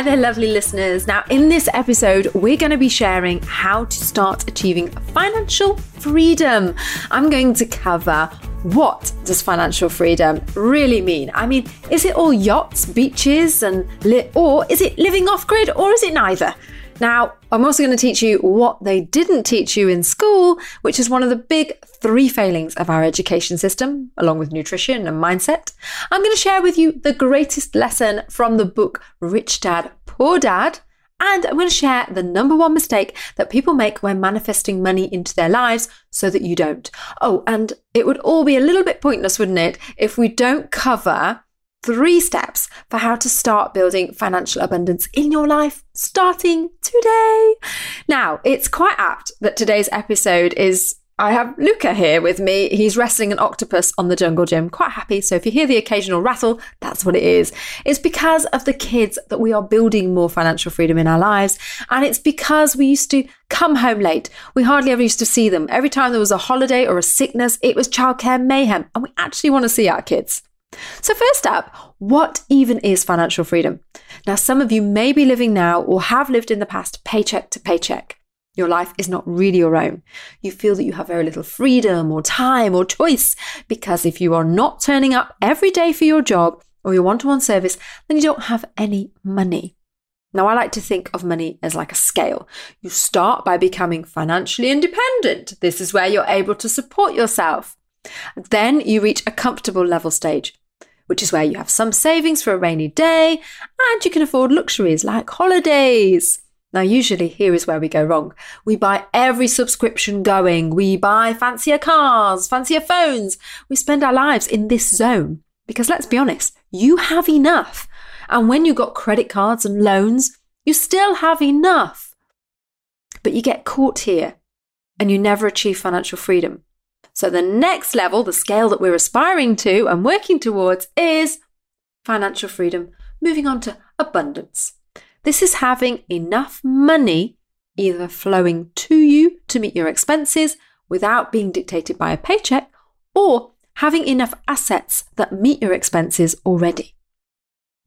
Hi there, lovely listeners. Now, in this episode, we're going to be sharing how to start achieving financial freedom. I'm going to cover what does financial freedom really mean? I mean, is it all yachts, beaches, and li- or is it living off grid, or is it neither? Now, I'm also going to teach you what they didn't teach you in school, which is one of the big three failings of our education system, along with nutrition and mindset. I'm going to share with you the greatest lesson from the book Rich Dad, Poor Dad. And I'm going to share the number one mistake that people make when manifesting money into their lives so that you don't. Oh, and it would all be a little bit pointless, wouldn't it, if we don't cover three steps for how to start building financial abundance in your life starting today. Now, it's quite apt that today's episode is. I have Luca here with me. He's wrestling an octopus on the jungle gym. Quite happy. So if you hear the occasional rattle, that's what it is. It's because of the kids that we are building more financial freedom in our lives. And it's because we used to come home late. We hardly ever used to see them. Every time there was a holiday or a sickness, it was childcare mayhem. And we actually want to see our kids. So, first up, what even is financial freedom? Now, some of you may be living now or have lived in the past paycheck to paycheck. Your life is not really your own. You feel that you have very little freedom or time or choice because if you are not turning up every day for your job or your one to one service, then you don't have any money. Now, I like to think of money as like a scale. You start by becoming financially independent. This is where you're able to support yourself. Then you reach a comfortable level stage which is where you have some savings for a rainy day and you can afford luxuries like holidays. Now, usually here is where we go wrong. We buy every subscription going. We buy fancier cars, fancier phones. We spend our lives in this zone because let's be honest, you have enough. And when you've got credit cards and loans, you still have enough. But you get caught here and you never achieve financial freedom. So, the next level, the scale that we're aspiring to and working towards, is financial freedom, moving on to abundance. This is having enough money either flowing to you to meet your expenses without being dictated by a paycheck, or having enough assets that meet your expenses already.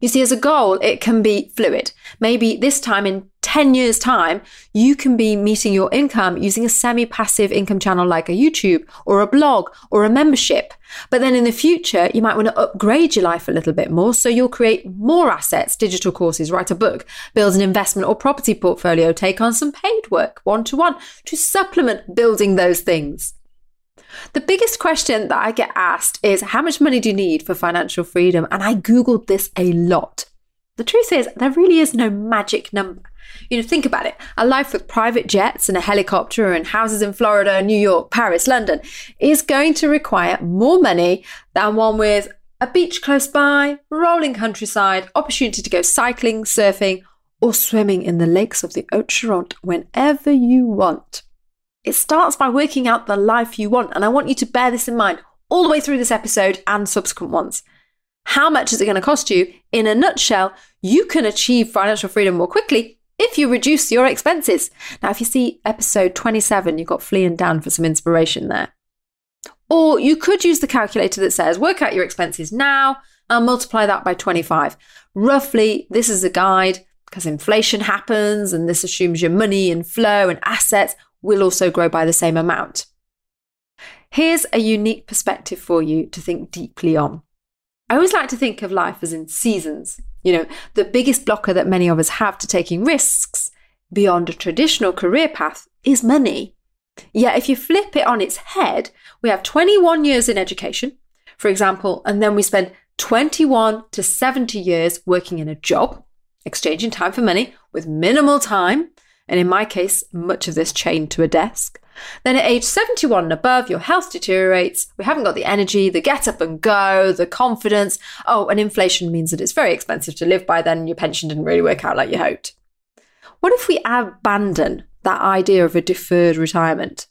You see, as a goal, it can be fluid. Maybe this time in 10 years' time, you can be meeting your income using a semi passive income channel like a YouTube or a blog or a membership. But then in the future, you might want to upgrade your life a little bit more. So you'll create more assets, digital courses, write a book, build an investment or property portfolio, take on some paid work one to one to supplement building those things. The biggest question that I get asked is how much money do you need for financial freedom? And I Googled this a lot. The truth is, there really is no magic number. You know, think about it. A life with private jets and a helicopter and houses in Florida, New York, Paris, London is going to require more money than one with a beach close by, rolling countryside, opportunity to go cycling, surfing, or swimming in the lakes of the Haute Charente whenever you want. It starts by working out the life you want, and I want you to bear this in mind all the way through this episode and subsequent ones. How much is it going to cost you? In a nutshell, you can achieve financial freedom more quickly if you reduce your expenses. Now, if you see episode 27, you've got fleeing down for some inspiration there. Or you could use the calculator that says work out your expenses now and multiply that by 25. Roughly, this is a guide because inflation happens and this assumes your money and flow and assets will also grow by the same amount. Here's a unique perspective for you to think deeply on. I always like to think of life as in seasons. You know, the biggest blocker that many of us have to taking risks beyond a traditional career path is money. Yet, if you flip it on its head, we have 21 years in education, for example, and then we spend 21 to 70 years working in a job, exchanging time for money with minimal time, and in my case, much of this chained to a desk. Then at age 71 and above, your health deteriorates. We haven't got the energy, the get up and go, the confidence. Oh, and inflation means that it's very expensive to live by then, your pension didn't really work out like you hoped. What if we abandon that idea of a deferred retirement?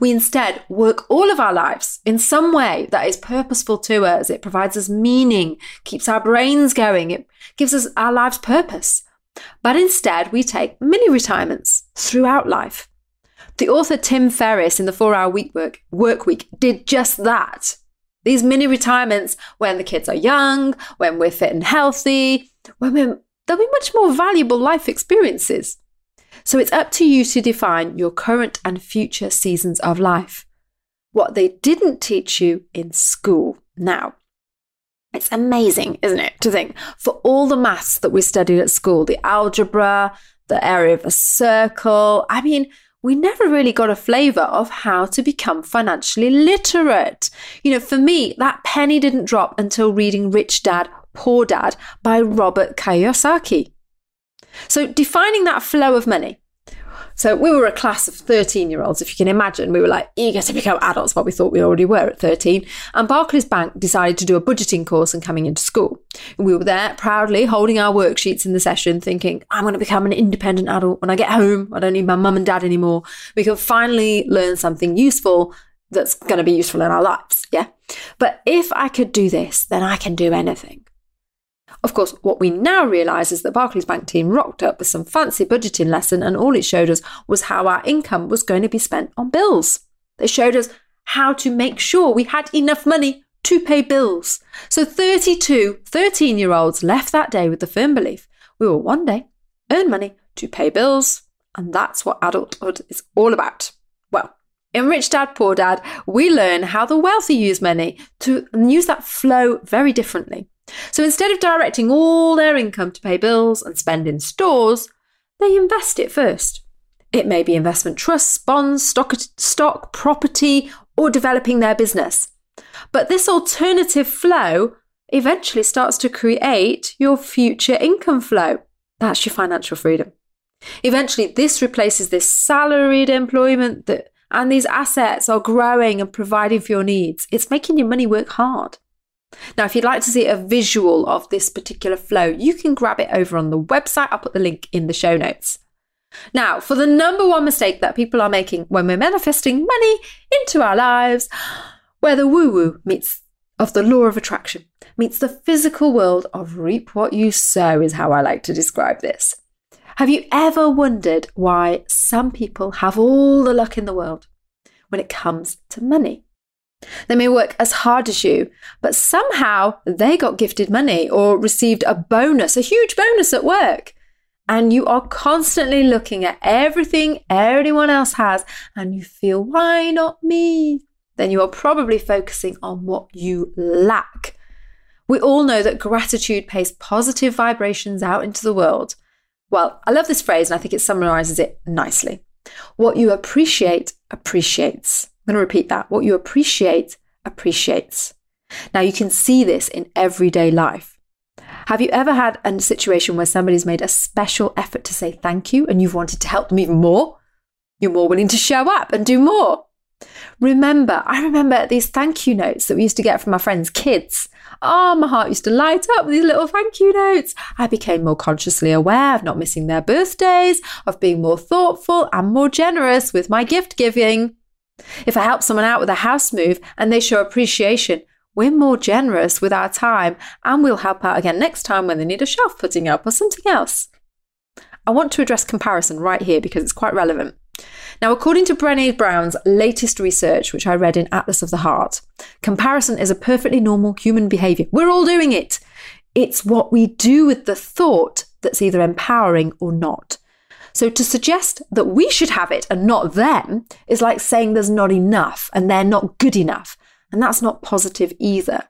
We instead work all of our lives in some way that is purposeful to us. It provides us meaning, keeps our brains going, it gives us our lives purpose. But instead, we take mini retirements throughout life. The author Tim Ferriss in the Four Hour Week work, Week did just that. These mini retirements when the kids are young, when we're fit and healthy, when we're they'll be much more valuable life experiences. So it's up to you to define your current and future seasons of life. What they didn't teach you in school. Now, it's amazing, isn't it, to think for all the maths that we studied at school, the algebra, the area of a circle, I mean, we never really got a flavour of how to become financially literate. You know, for me, that penny didn't drop until reading Rich Dad, Poor Dad by Robert Kiyosaki. So, defining that flow of money, so we were a class of 13 year olds, if you can imagine. We were like eager to become adults, but we thought we already were at 13. And Barclays Bank decided to do a budgeting course and coming into school. we were there proudly holding our worksheets in the session, thinking, I'm going to become an independent adult when I get home. I don't need my mum and dad anymore. We can finally learn something useful that's going to be useful in our lives. Yeah. But if I could do this, then I can do anything. Of course, what we now realise is that Barclays Bank team rocked up with some fancy budgeting lesson, and all it showed us was how our income was going to be spent on bills. They showed us how to make sure we had enough money to pay bills. So 32 13 year olds left that day with the firm belief we will one day earn money to pay bills, and that's what adulthood is all about. Well, in Rich Dad Poor Dad, we learn how the wealthy use money to use that flow very differently. So instead of directing all their income to pay bills and spend in stores, they invest it first. It may be investment trusts, bonds, stock, stock, property, or developing their business. But this alternative flow eventually starts to create your future income flow. That's your financial freedom. Eventually, this replaces this salaried employment that, and these assets are growing and providing for your needs. It's making your money work hard. Now, if you'd like to see a visual of this particular flow, you can grab it over on the website. I'll put the link in the show notes. Now, for the number one mistake that people are making when we're manifesting money into our lives, where the woo woo meets of the law of attraction meets the physical world of reap what you sow, is how I like to describe this. Have you ever wondered why some people have all the luck in the world when it comes to money? They may work as hard as you, but somehow they got gifted money or received a bonus, a huge bonus at work. And you are constantly looking at everything everyone else has, and you feel, why not me? Then you are probably focusing on what you lack. We all know that gratitude pays positive vibrations out into the world. Well, I love this phrase and I think it summarizes it nicely. What you appreciate appreciates. I'm going to repeat that. What you appreciate appreciates. Now, you can see this in everyday life. Have you ever had a situation where somebody's made a special effort to say thank you and you've wanted to help them even more? You're more willing to show up and do more. Remember, I remember these thank you notes that we used to get from our friends' kids. Oh, my heart used to light up with these little thank you notes. I became more consciously aware of not missing their birthdays, of being more thoughtful and more generous with my gift giving. If I help someone out with a house move and they show appreciation, we're more generous with our time and we'll help out again next time when they need a shelf putting up or something else. I want to address comparison right here because it's quite relevant. Now, according to Brene Brown's latest research, which I read in Atlas of the Heart, comparison is a perfectly normal human behavior. We're all doing it. It's what we do with the thought that's either empowering or not. So to suggest that we should have it and not them is like saying there's not enough and they're not good enough. And that's not positive either.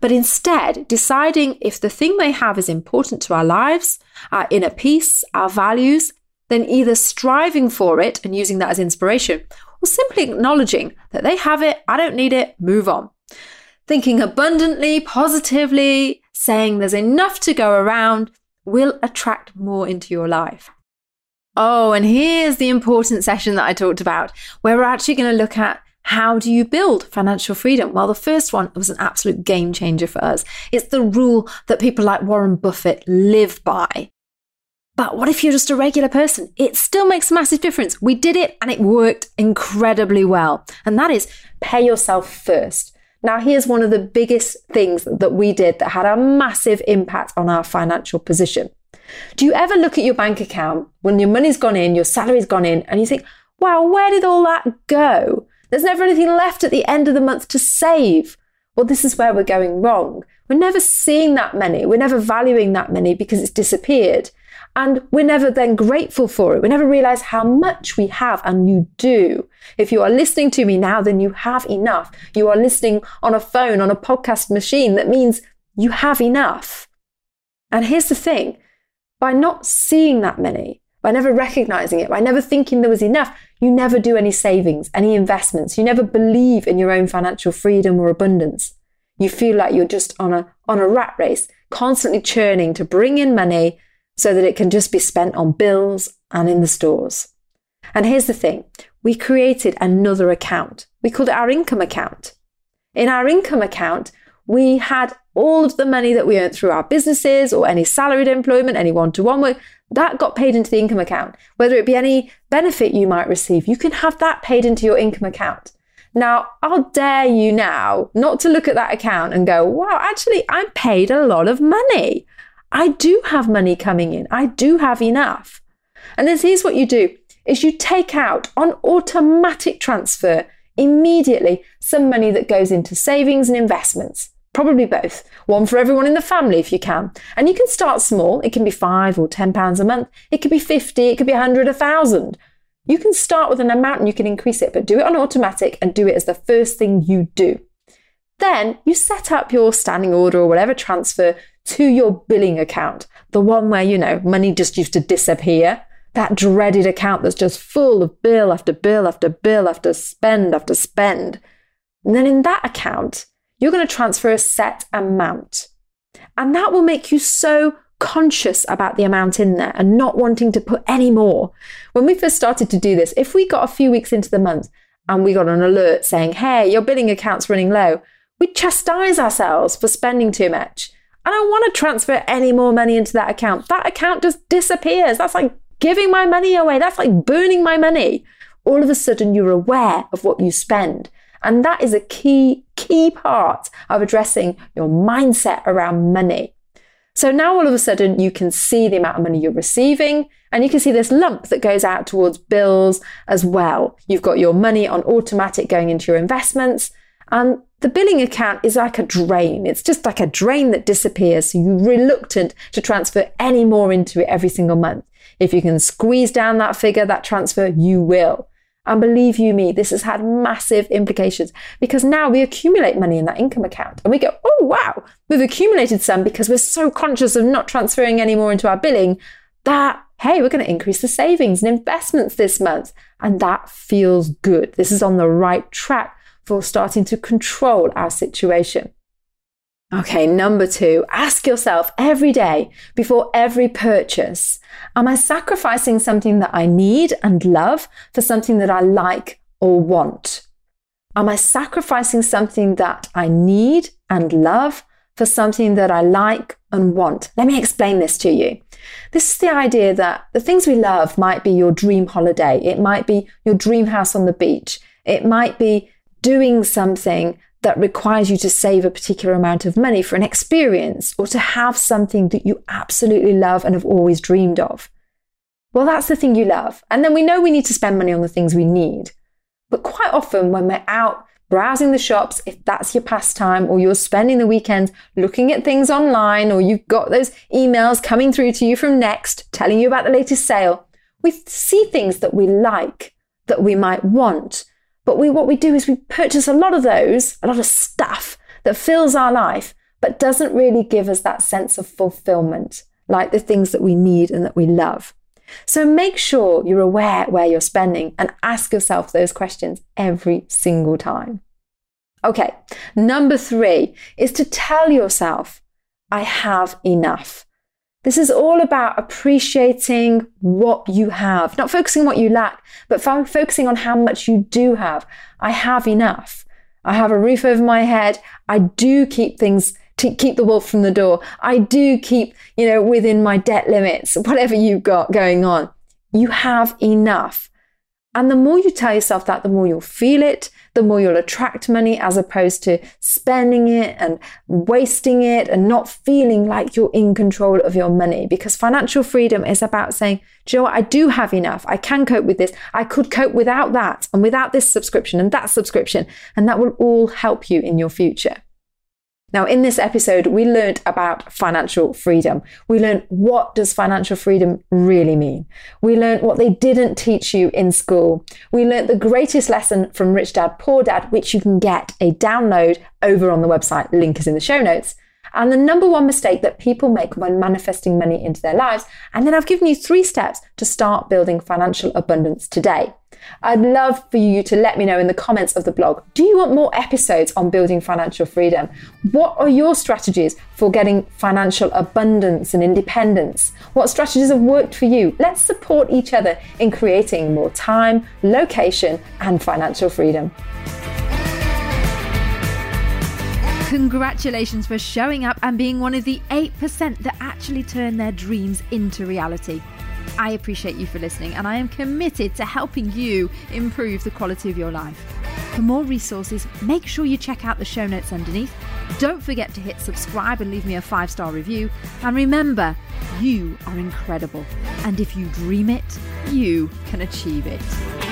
But instead, deciding if the thing they have is important to our lives, our inner peace, our values, then either striving for it and using that as inspiration, or simply acknowledging that they have it, I don't need it, move on. Thinking abundantly, positively, saying there's enough to go around will attract more into your life. Oh, and here's the important session that I talked about, where we're actually going to look at how do you build financial freedom? Well, the first one was an absolute game changer for us. It's the rule that people like Warren Buffett live by. But what if you're just a regular person? It still makes a massive difference. We did it and it worked incredibly well. And that is pay yourself first. Now, here's one of the biggest things that we did that had a massive impact on our financial position. Do you ever look at your bank account when your money's gone in, your salary's gone in, and you think, wow, where did all that go? There's never anything left at the end of the month to save. Well, this is where we're going wrong. we're never seeing that money. We're never valuing that money because it's disappeared. And we're never then grateful for it. We never realize how much we have, and you do. If you are listening to me now, then you have enough. You are listening on a phone, on a podcast machine. That means you have enough. And here's the thing by not seeing that money, by never recognizing it, by never thinking there was enough, you never do any savings, any investments. You never believe in your own financial freedom or abundance. You feel like you're just on a, on a rat race, constantly churning to bring in money so that it can just be spent on bills and in the stores. And here's the thing we created another account. We called it our income account. In our income account, we had all of the money that we earned through our businesses or any salaried employment, any one to one work, that got paid into the income account. Whether it be any benefit you might receive, you can have that paid into your income account. Now, I'll dare you now not to look at that account and go, wow, actually, I'm paid a lot of money. I do have money coming in. I do have enough. And this is what you do is you take out on automatic transfer immediately some money that goes into savings and investments. Probably both. One for everyone in the family if you can. And you can start small. It can be five or ten pounds a month. It could be 50. It could be a hundred, a thousand. You can start with an amount and you can increase it, but do it on automatic and do it as the first thing you do. Then you set up your standing order or whatever transfer to your billing account, the one where, you know, money just used to disappear. That dreaded account that's just full of bill after bill after bill after spend after spend. And then in that account, you're going to transfer a set amount. And that will make you so conscious about the amount in there and not wanting to put any more. When we first started to do this, if we got a few weeks into the month and we got an alert saying, hey, your billing account's running low, we'd chastise ourselves for spending too much. I don't want to transfer any more money into that account. That account just disappears. That's like giving my money away. That's like burning my money. All of a sudden, you're aware of what you spend. And that is a key, key part of addressing your mindset around money. So now all of a sudden you can see the amount of money you're receiving and you can see this lump that goes out towards bills as well. You've got your money on automatic going into your investments and the billing account is like a drain. It's just like a drain that disappears. So you're reluctant to transfer any more into it every single month. If you can squeeze down that figure, that transfer, you will. And believe you me, this has had massive implications because now we accumulate money in that income account and we go, oh, wow, we've accumulated some because we're so conscious of not transferring any more into our billing that, hey, we're going to increase the savings and investments this month. And that feels good. This is on the right track for starting to control our situation. Okay, number two, ask yourself every day before every purchase Am I sacrificing something that I need and love for something that I like or want? Am I sacrificing something that I need and love for something that I like and want? Let me explain this to you. This is the idea that the things we love might be your dream holiday, it might be your dream house on the beach, it might be doing something that requires you to save a particular amount of money for an experience or to have something that you absolutely love and have always dreamed of. Well, that's the thing you love. And then we know we need to spend money on the things we need. But quite often, when we're out browsing the shops, if that's your pastime, or you're spending the weekends looking at things online, or you've got those emails coming through to you from Next telling you about the latest sale, we see things that we like, that we might want, but we, what we do is we purchase a lot of those, a lot of stuff that fills our life, but doesn't really give us that sense of fulfillment, like the things that we need and that we love. So make sure you're aware where you're spending and ask yourself those questions every single time. Okay, number three is to tell yourself, I have enough. This is all about appreciating what you have, not focusing on what you lack, but fo- focusing on how much you do have. I have enough. I have a roof over my head. I do keep things to keep the wolf from the door. I do keep, you know, within my debt limits, whatever you've got going on. You have enough. And the more you tell yourself that, the more you'll feel it, the more you'll attract money as opposed to spending it and wasting it and not feeling like you're in control of your money. Because financial freedom is about saying, do you know what? I do have enough. I can cope with this. I could cope without that and without this subscription and that subscription. And that will all help you in your future. Now, in this episode, we learned about financial freedom. We learned what does financial freedom really mean. We learned what they didn't teach you in school. We learned the greatest lesson from Rich Dad Poor Dad, which you can get a download over on the website. Link is in the show notes. And the number one mistake that people make when manifesting money into their lives. And then I've given you three steps to start building financial abundance today. I'd love for you to let me know in the comments of the blog. Do you want more episodes on building financial freedom? What are your strategies for getting financial abundance and independence? What strategies have worked for you? Let's support each other in creating more time, location, and financial freedom. Congratulations for showing up and being one of the 8% that actually turn their dreams into reality. I appreciate you for listening, and I am committed to helping you improve the quality of your life. For more resources, make sure you check out the show notes underneath. Don't forget to hit subscribe and leave me a five star review. And remember, you are incredible. And if you dream it, you can achieve it.